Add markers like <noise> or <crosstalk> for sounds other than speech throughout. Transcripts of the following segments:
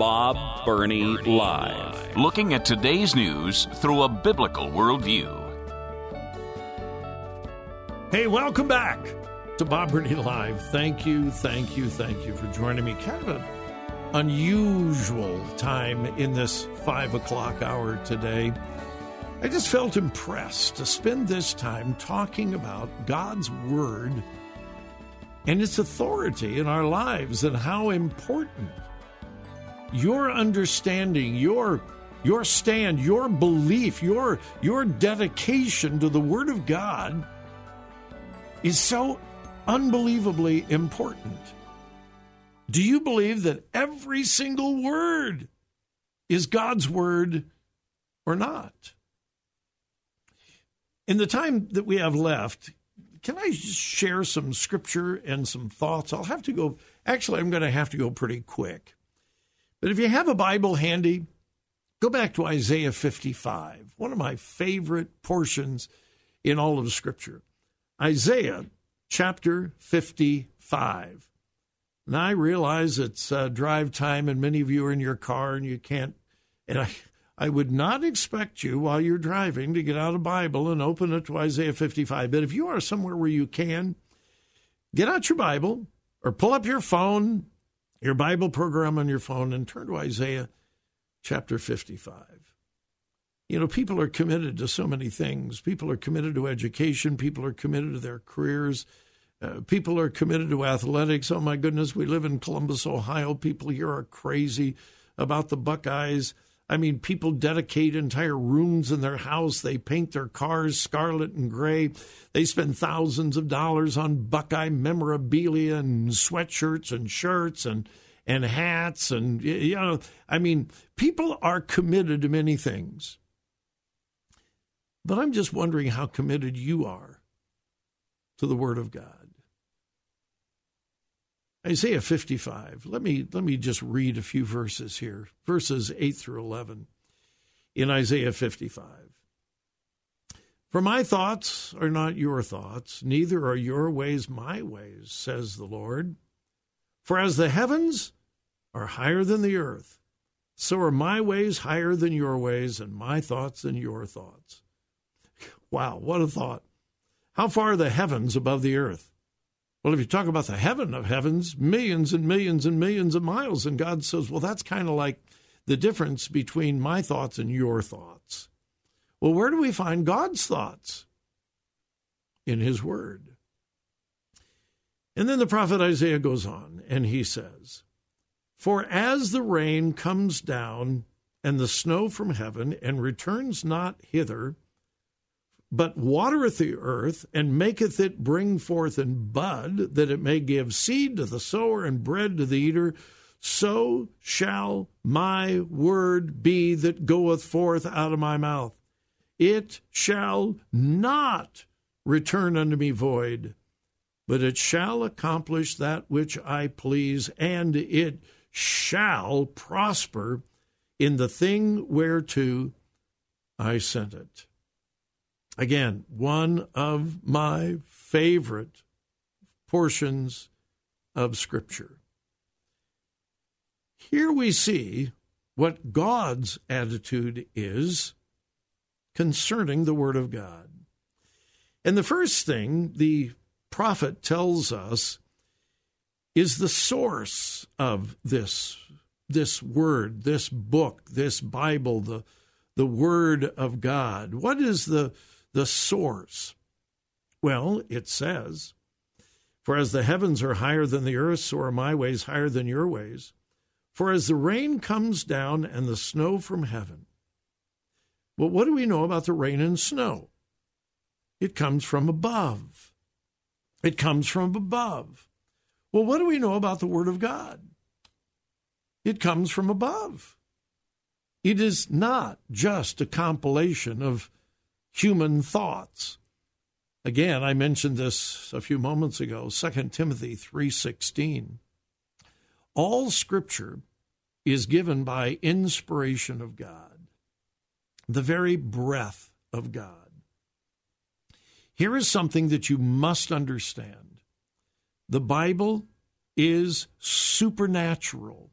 Bob Burney Live. Looking at today's news through a biblical worldview. Hey, welcome back to Bob Burney Live. Thank you, thank you, thank you for joining me. Kind of an unusual time in this five o'clock hour today. I just felt impressed to spend this time talking about God's Word and its authority in our lives and how important your understanding, your your stand, your belief, your your dedication to the word of God is so unbelievably important. Do you believe that every single word is God's word or not? In the time that we have left, can I just share some scripture and some thoughts? I'll have to go, actually, I'm going to have to go pretty quick. But if you have a Bible handy, go back to Isaiah 55, one of my favorite portions in all of Scripture. Isaiah chapter 55. Now, I realize it's uh, drive time, and many of you are in your car and you can't. And I, I would not expect you while you're driving to get out a Bible and open it to Isaiah 55. But if you are somewhere where you can, get out your Bible or pull up your phone, your Bible program on your phone and turn to Isaiah chapter 55. You know, people are committed to so many things. People are committed to education, people are committed to their careers. Uh, people are committed to athletics. Oh my goodness, we live in Columbus, Ohio. People here are crazy about the Buckeyes. I mean, people dedicate entire rooms in their house. They paint their cars scarlet and gray. They spend thousands of dollars on Buckeye memorabilia and sweatshirts and shirts and and hats and you know, I mean, people are committed to many things. But I'm just wondering how committed you are to the word of God. Isaiah 55. Let me let me just read a few verses here. Verses 8 through 11 in Isaiah 55. For my thoughts are not your thoughts, neither are your ways my ways, says the Lord. For as the heavens are higher than the earth, so are my ways higher than your ways, and my thoughts than your thoughts. Wow, what a thought. How far are the heavens above the earth? Well, if you talk about the heaven of heavens, millions and millions and millions of miles, and God says, well, that's kind of like the difference between my thoughts and your thoughts. Well, where do we find God's thoughts? In His Word. And then the prophet Isaiah goes on and he says, For as the rain comes down and the snow from heaven and returns not hither, but watereth the earth and maketh it bring forth and bud, that it may give seed to the sower and bread to the eater, so shall my word be that goeth forth out of my mouth. It shall not return unto me void, but it shall accomplish that which I please, and it shall prosper in the thing whereto I sent it. Again, one of my favorite portions of Scripture. Here we see what God's attitude is concerning the Word of God. And the first thing the prophet tells us is the source of this, this word, this book, this Bible, the, the Word of God. What is the the source? Well, it says, For as the heavens are higher than the earth, so are my ways higher than your ways. For as the rain comes down and the snow from heaven. Well, what do we know about the rain and snow? It comes from above. It comes from above. Well, what do we know about the Word of God? It comes from above. It is not just a compilation of human thoughts. Again, I mentioned this a few moments ago, 2 Timothy 3:16. All scripture is given by inspiration of God, the very breath of God. Here is something that you must understand. The Bible is supernatural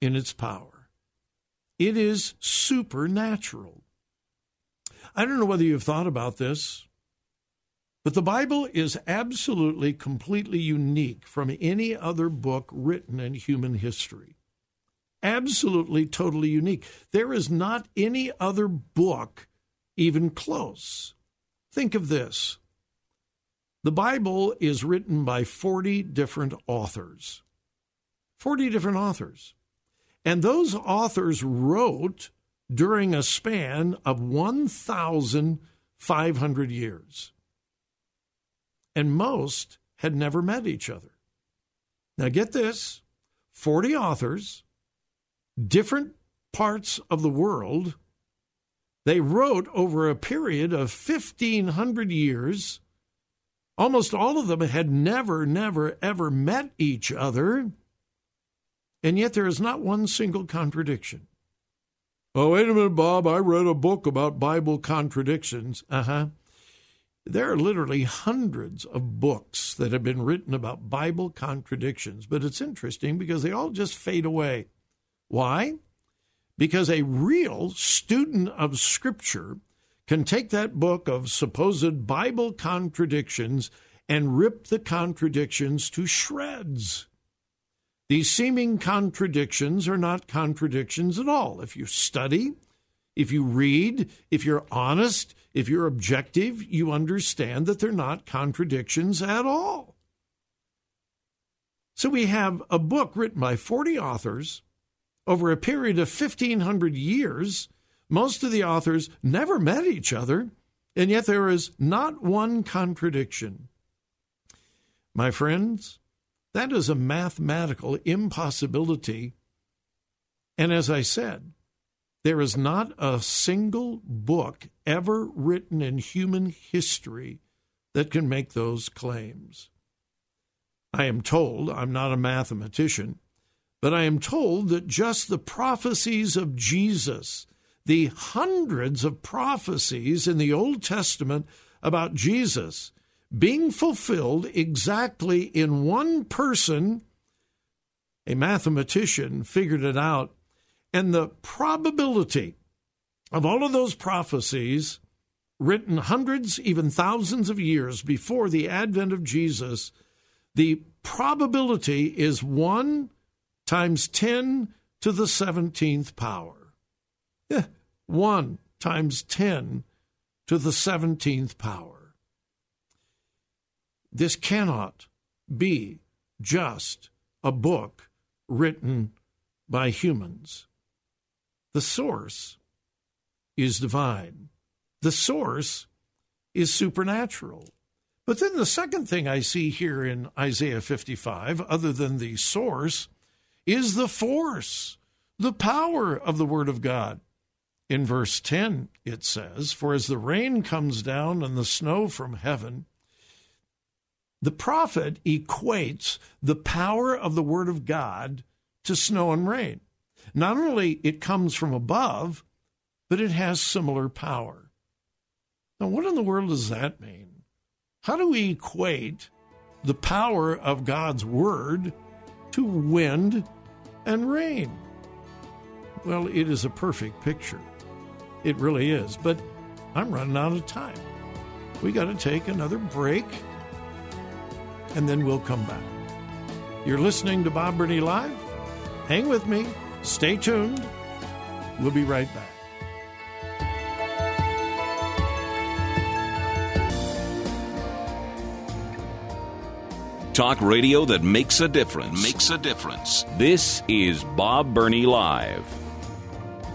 in its power. It is supernatural. I don't know whether you've thought about this, but the Bible is absolutely, completely unique from any other book written in human history. Absolutely, totally unique. There is not any other book even close. Think of this the Bible is written by 40 different authors. 40 different authors. And those authors wrote during a span of 1,500 years. And most had never met each other. Now, get this 40 authors, different parts of the world. They wrote over a period of 1,500 years. Almost all of them had never, never, ever met each other. And yet there is not one single contradiction. Oh, wait a minute, Bob. I read a book about Bible contradictions. Uh huh. There are literally hundreds of books that have been written about Bible contradictions, but it's interesting because they all just fade away. Why? Because a real student of Scripture can take that book of supposed Bible contradictions and rip the contradictions to shreds. These seeming contradictions are not contradictions at all. If you study, if you read, if you're honest, if you're objective, you understand that they're not contradictions at all. So we have a book written by 40 authors over a period of 1,500 years. Most of the authors never met each other, and yet there is not one contradiction. My friends, that is a mathematical impossibility. And as I said, there is not a single book ever written in human history that can make those claims. I am told, I'm not a mathematician, but I am told that just the prophecies of Jesus, the hundreds of prophecies in the Old Testament about Jesus, being fulfilled exactly in one person. A mathematician figured it out. And the probability of all of those prophecies written hundreds, even thousands of years before the advent of Jesus, the probability is 1 times 10 to the 17th power. Yeah, 1 times 10 to the 17th power. This cannot be just a book written by humans. The source is divine. The source is supernatural. But then the second thing I see here in Isaiah 55, other than the source, is the force, the power of the Word of God. In verse 10, it says, For as the rain comes down and the snow from heaven, the prophet equates the power of the Word of God to snow and rain. Not only it comes from above, but it has similar power. Now, what in the world does that mean? How do we equate the power of God's Word to wind and rain? Well, it is a perfect picture. It really is. But I'm running out of time. We got to take another break and then we'll come back. You're listening to Bob Burney Live. Hang with me. Stay tuned. We'll be right back. Talk radio that makes a difference. Makes a difference. This is Bob Burney Live.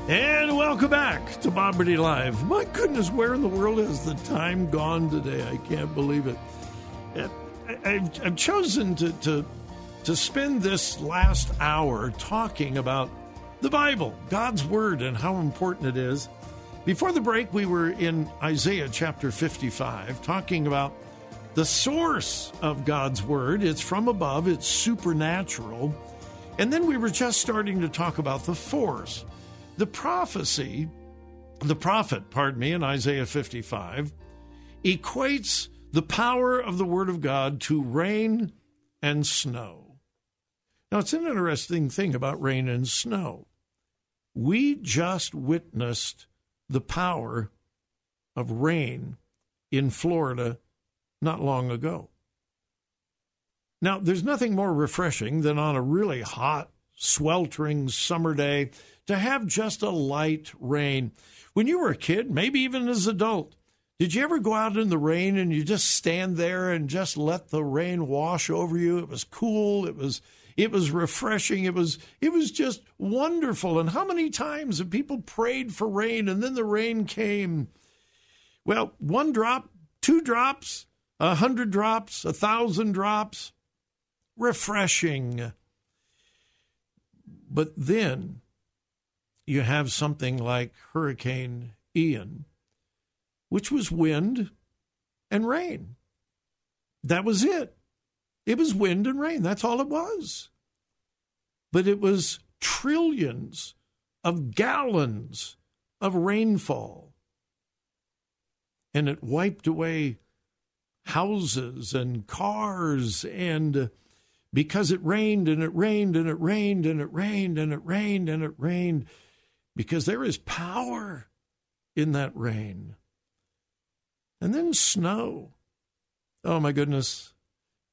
And welcome back to Bob Burney Live. My goodness, where in the world has the time gone today? I can't believe it. I've, I've chosen to, to to spend this last hour talking about the Bible, God's Word, and how important it is. Before the break, we were in Isaiah chapter 55 talking about the source of God's Word. It's from above, it's supernatural. And then we were just starting to talk about the force. The prophecy, the prophet, pardon me, in Isaiah 55, equates the power of the Word of God to rain and snow. Now, it's an interesting thing about rain and snow. We just witnessed the power of rain in Florida not long ago. Now, there's nothing more refreshing than on a really hot, sweltering summer day to have just a light rain. When you were a kid, maybe even as an adult, did you ever go out in the rain and you just stand there and just let the rain wash over you? It was cool. It was it was refreshing. It was it was just wonderful. And how many times have people prayed for rain and then the rain came? Well, one drop, two drops, a hundred drops, a thousand drops. Refreshing. But then you have something like Hurricane Ian, which was wind and rain. That was it. It was wind and rain. That's all it was. But it was trillions of gallons of rainfall. And it wiped away houses and cars. And uh, because it rained and it rained and it rained and it rained and it rained and it rained, because there is power in that rain. And then snow. Oh my goodness.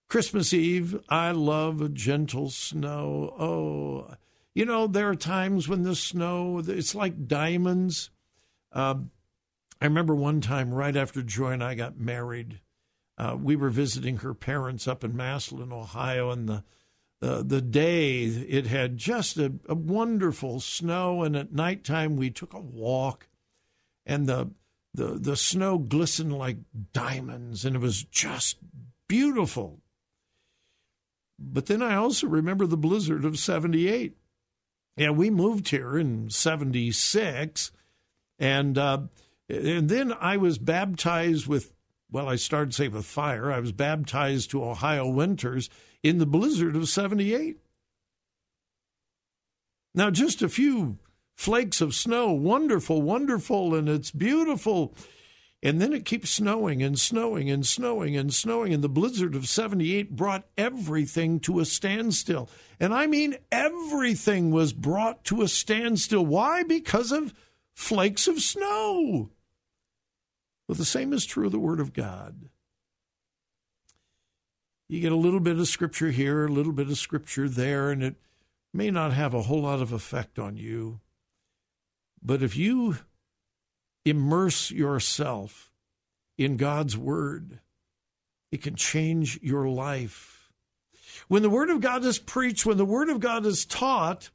Christmas Eve, I love a gentle snow. Oh, you know, there are times when the snow, it's like diamonds. Uh, I remember one time right after Joy and I got married, uh, we were visiting her parents up in Massillon, Ohio, and the uh, the day it had just a, a, wonderful snow, and at nighttime we took a walk, and the the the snow glistened like diamonds, and it was just beautiful. But then I also remember the blizzard of 78. Yeah, we moved here in 76. And, uh, and then I was baptized with, well, I started say with fire. I was baptized to Ohio winters in the blizzard of 78. Now, just a few flakes of snow, wonderful, wonderful, and it's beautiful. And then it keeps snowing and snowing and snowing and snowing. And the blizzard of 78 brought everything to a standstill. And I mean, everything was brought to a standstill. Why? Because of flakes of snow. Well, the same is true of the Word of God. You get a little bit of scripture here, a little bit of scripture there, and it may not have a whole lot of effect on you. But if you immerse yourself in God's Word, it can change your life. When the Word of God is preached, when the Word of God is taught,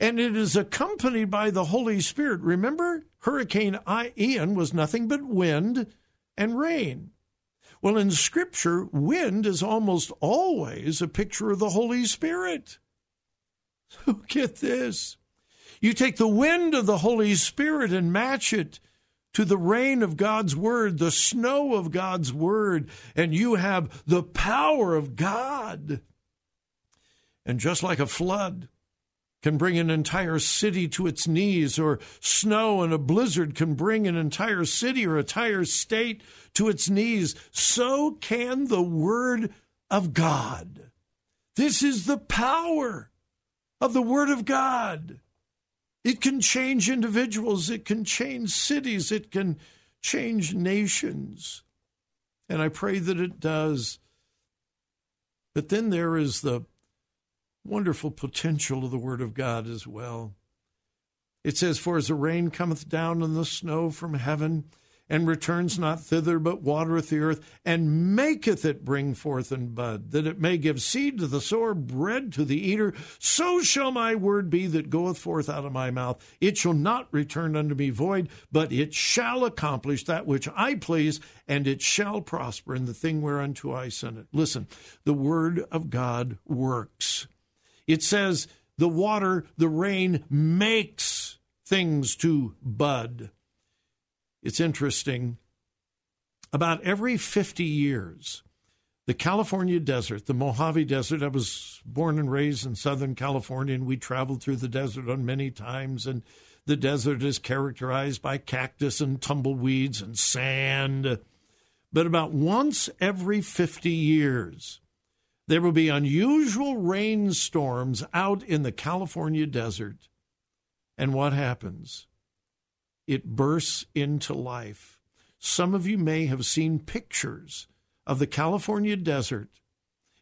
and it is accompanied by the Holy Spirit. Remember, Hurricane Ian was nothing but wind and rain. Well, in Scripture, wind is almost always a picture of the Holy Spirit. <laughs> So get this. You take the wind of the Holy Spirit and match it to the rain of God's word, the snow of God's word, and you have the power of God. And just like a flood can bring an entire city to its knees, or snow and a blizzard can bring an entire city or entire state to its knees, so can the word of God. This is the power of the word of God. It can change individuals, it can change cities, it can change nations. And I pray that it does. But then there is the wonderful potential of the Word of God as well. It says, For as the rain cometh down and the snow from heaven, and returns not thither, but watereth the earth, and maketh it bring forth and bud, that it may give seed to the sower, bread to the eater. So shall my word be that goeth forth out of my mouth. It shall not return unto me void, but it shall accomplish that which I please, and it shall prosper in the thing whereunto I send it. Listen, the word of God works. It says, the water, the rain makes things to bud. It's interesting. About every 50 years, the California desert, the Mojave Desert, I was born and raised in Southern California, and we traveled through the desert on many times. And the desert is characterized by cactus and tumbleweeds and sand. But about once every 50 years, there will be unusual rainstorms out in the California desert. And what happens? It bursts into life. Some of you may have seen pictures of the California desert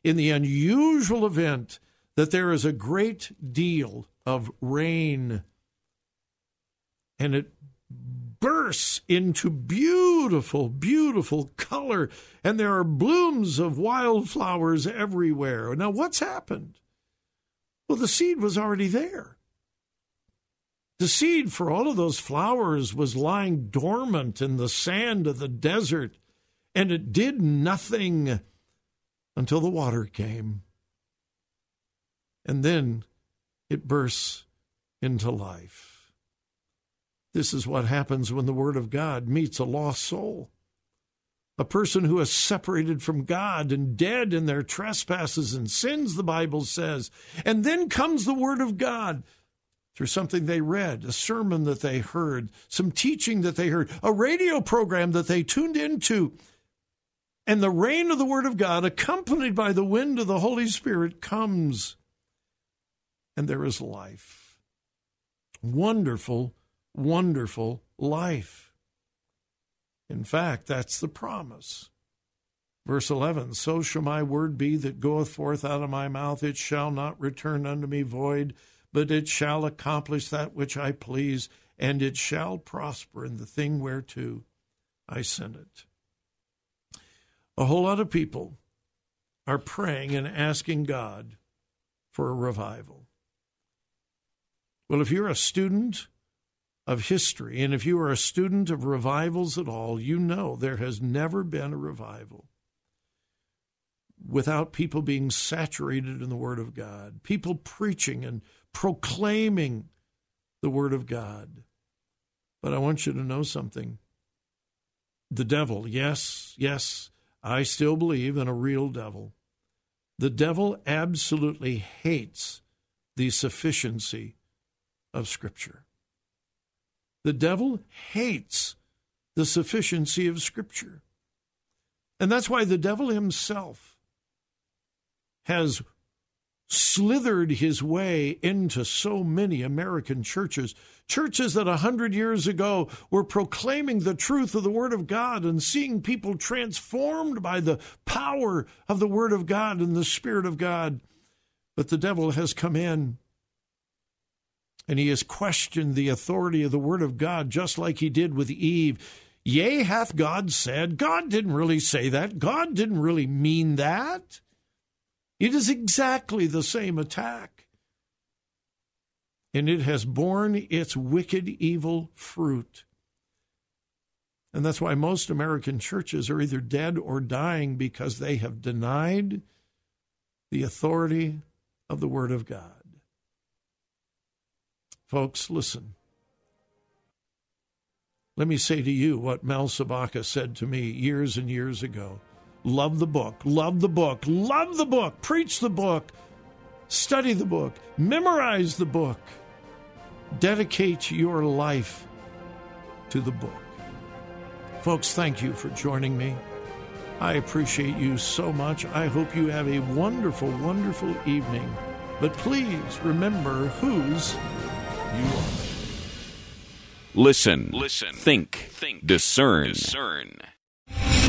in the unusual event that there is a great deal of rain and it bursts into beautiful, beautiful color, and there are blooms of wildflowers everywhere. Now, what's happened? Well, the seed was already there. The seed for all of those flowers was lying dormant in the sand of the desert, and it did nothing until the water came. And then it bursts into life. This is what happens when the Word of God meets a lost soul. A person who is separated from God and dead in their trespasses and sins, the Bible says. And then comes the Word of God through something they read, a sermon that they heard, some teaching that they heard, a radio program that they tuned into. And the rain of the Word of God, accompanied by the wind of the Holy Spirit, comes. And there is life. Wonderful wonderful life. In fact, that's the promise. Verse 11 So shall my word be that goeth forth out of my mouth, it shall not return unto me void, but it shall accomplish that which I please, and it shall prosper in the thing whereto I send it. A whole lot of people are praying and asking God for a revival. Well, if you're a student of history, and if you are a student of revivals at all, you know there has never been a revival without people being saturated in the Word of God, people preaching and proclaiming the Word of God. But I want you to know something. The devil, yes, yes, I still believe in a real devil. The devil absolutely hates the sufficiency of Scripture. The devil hates the sufficiency of Scripture. And that's why the devil himself has slithered his way into so many American churches. Churches that a hundred years ago were proclaiming the truth of the Word of God and seeing people transformed by the power of the Word of God and the Spirit of God. But the devil has come in and he has questioned the authority of the Word of God, just like he did with Eve. Yea, hath God said? God didn't really say that. God didn't really mean that. It is exactly the same attack. And it has borne its wicked, evil fruit. And that's why most American churches are either dead or dying because they have denied the authority of the Word of God. Folks, listen. Let me say to you what Mel Sabaka said to me years and years ago. Love the book, love the book, love the book, preach the book, study the book, memorize the book, dedicate your life to the book. Folks, thank you for joining me. I appreciate you so much. I hope you have a wonderful, wonderful evening. But please remember whose you are. Listen. Listen. Think. Think. Discern. Discern.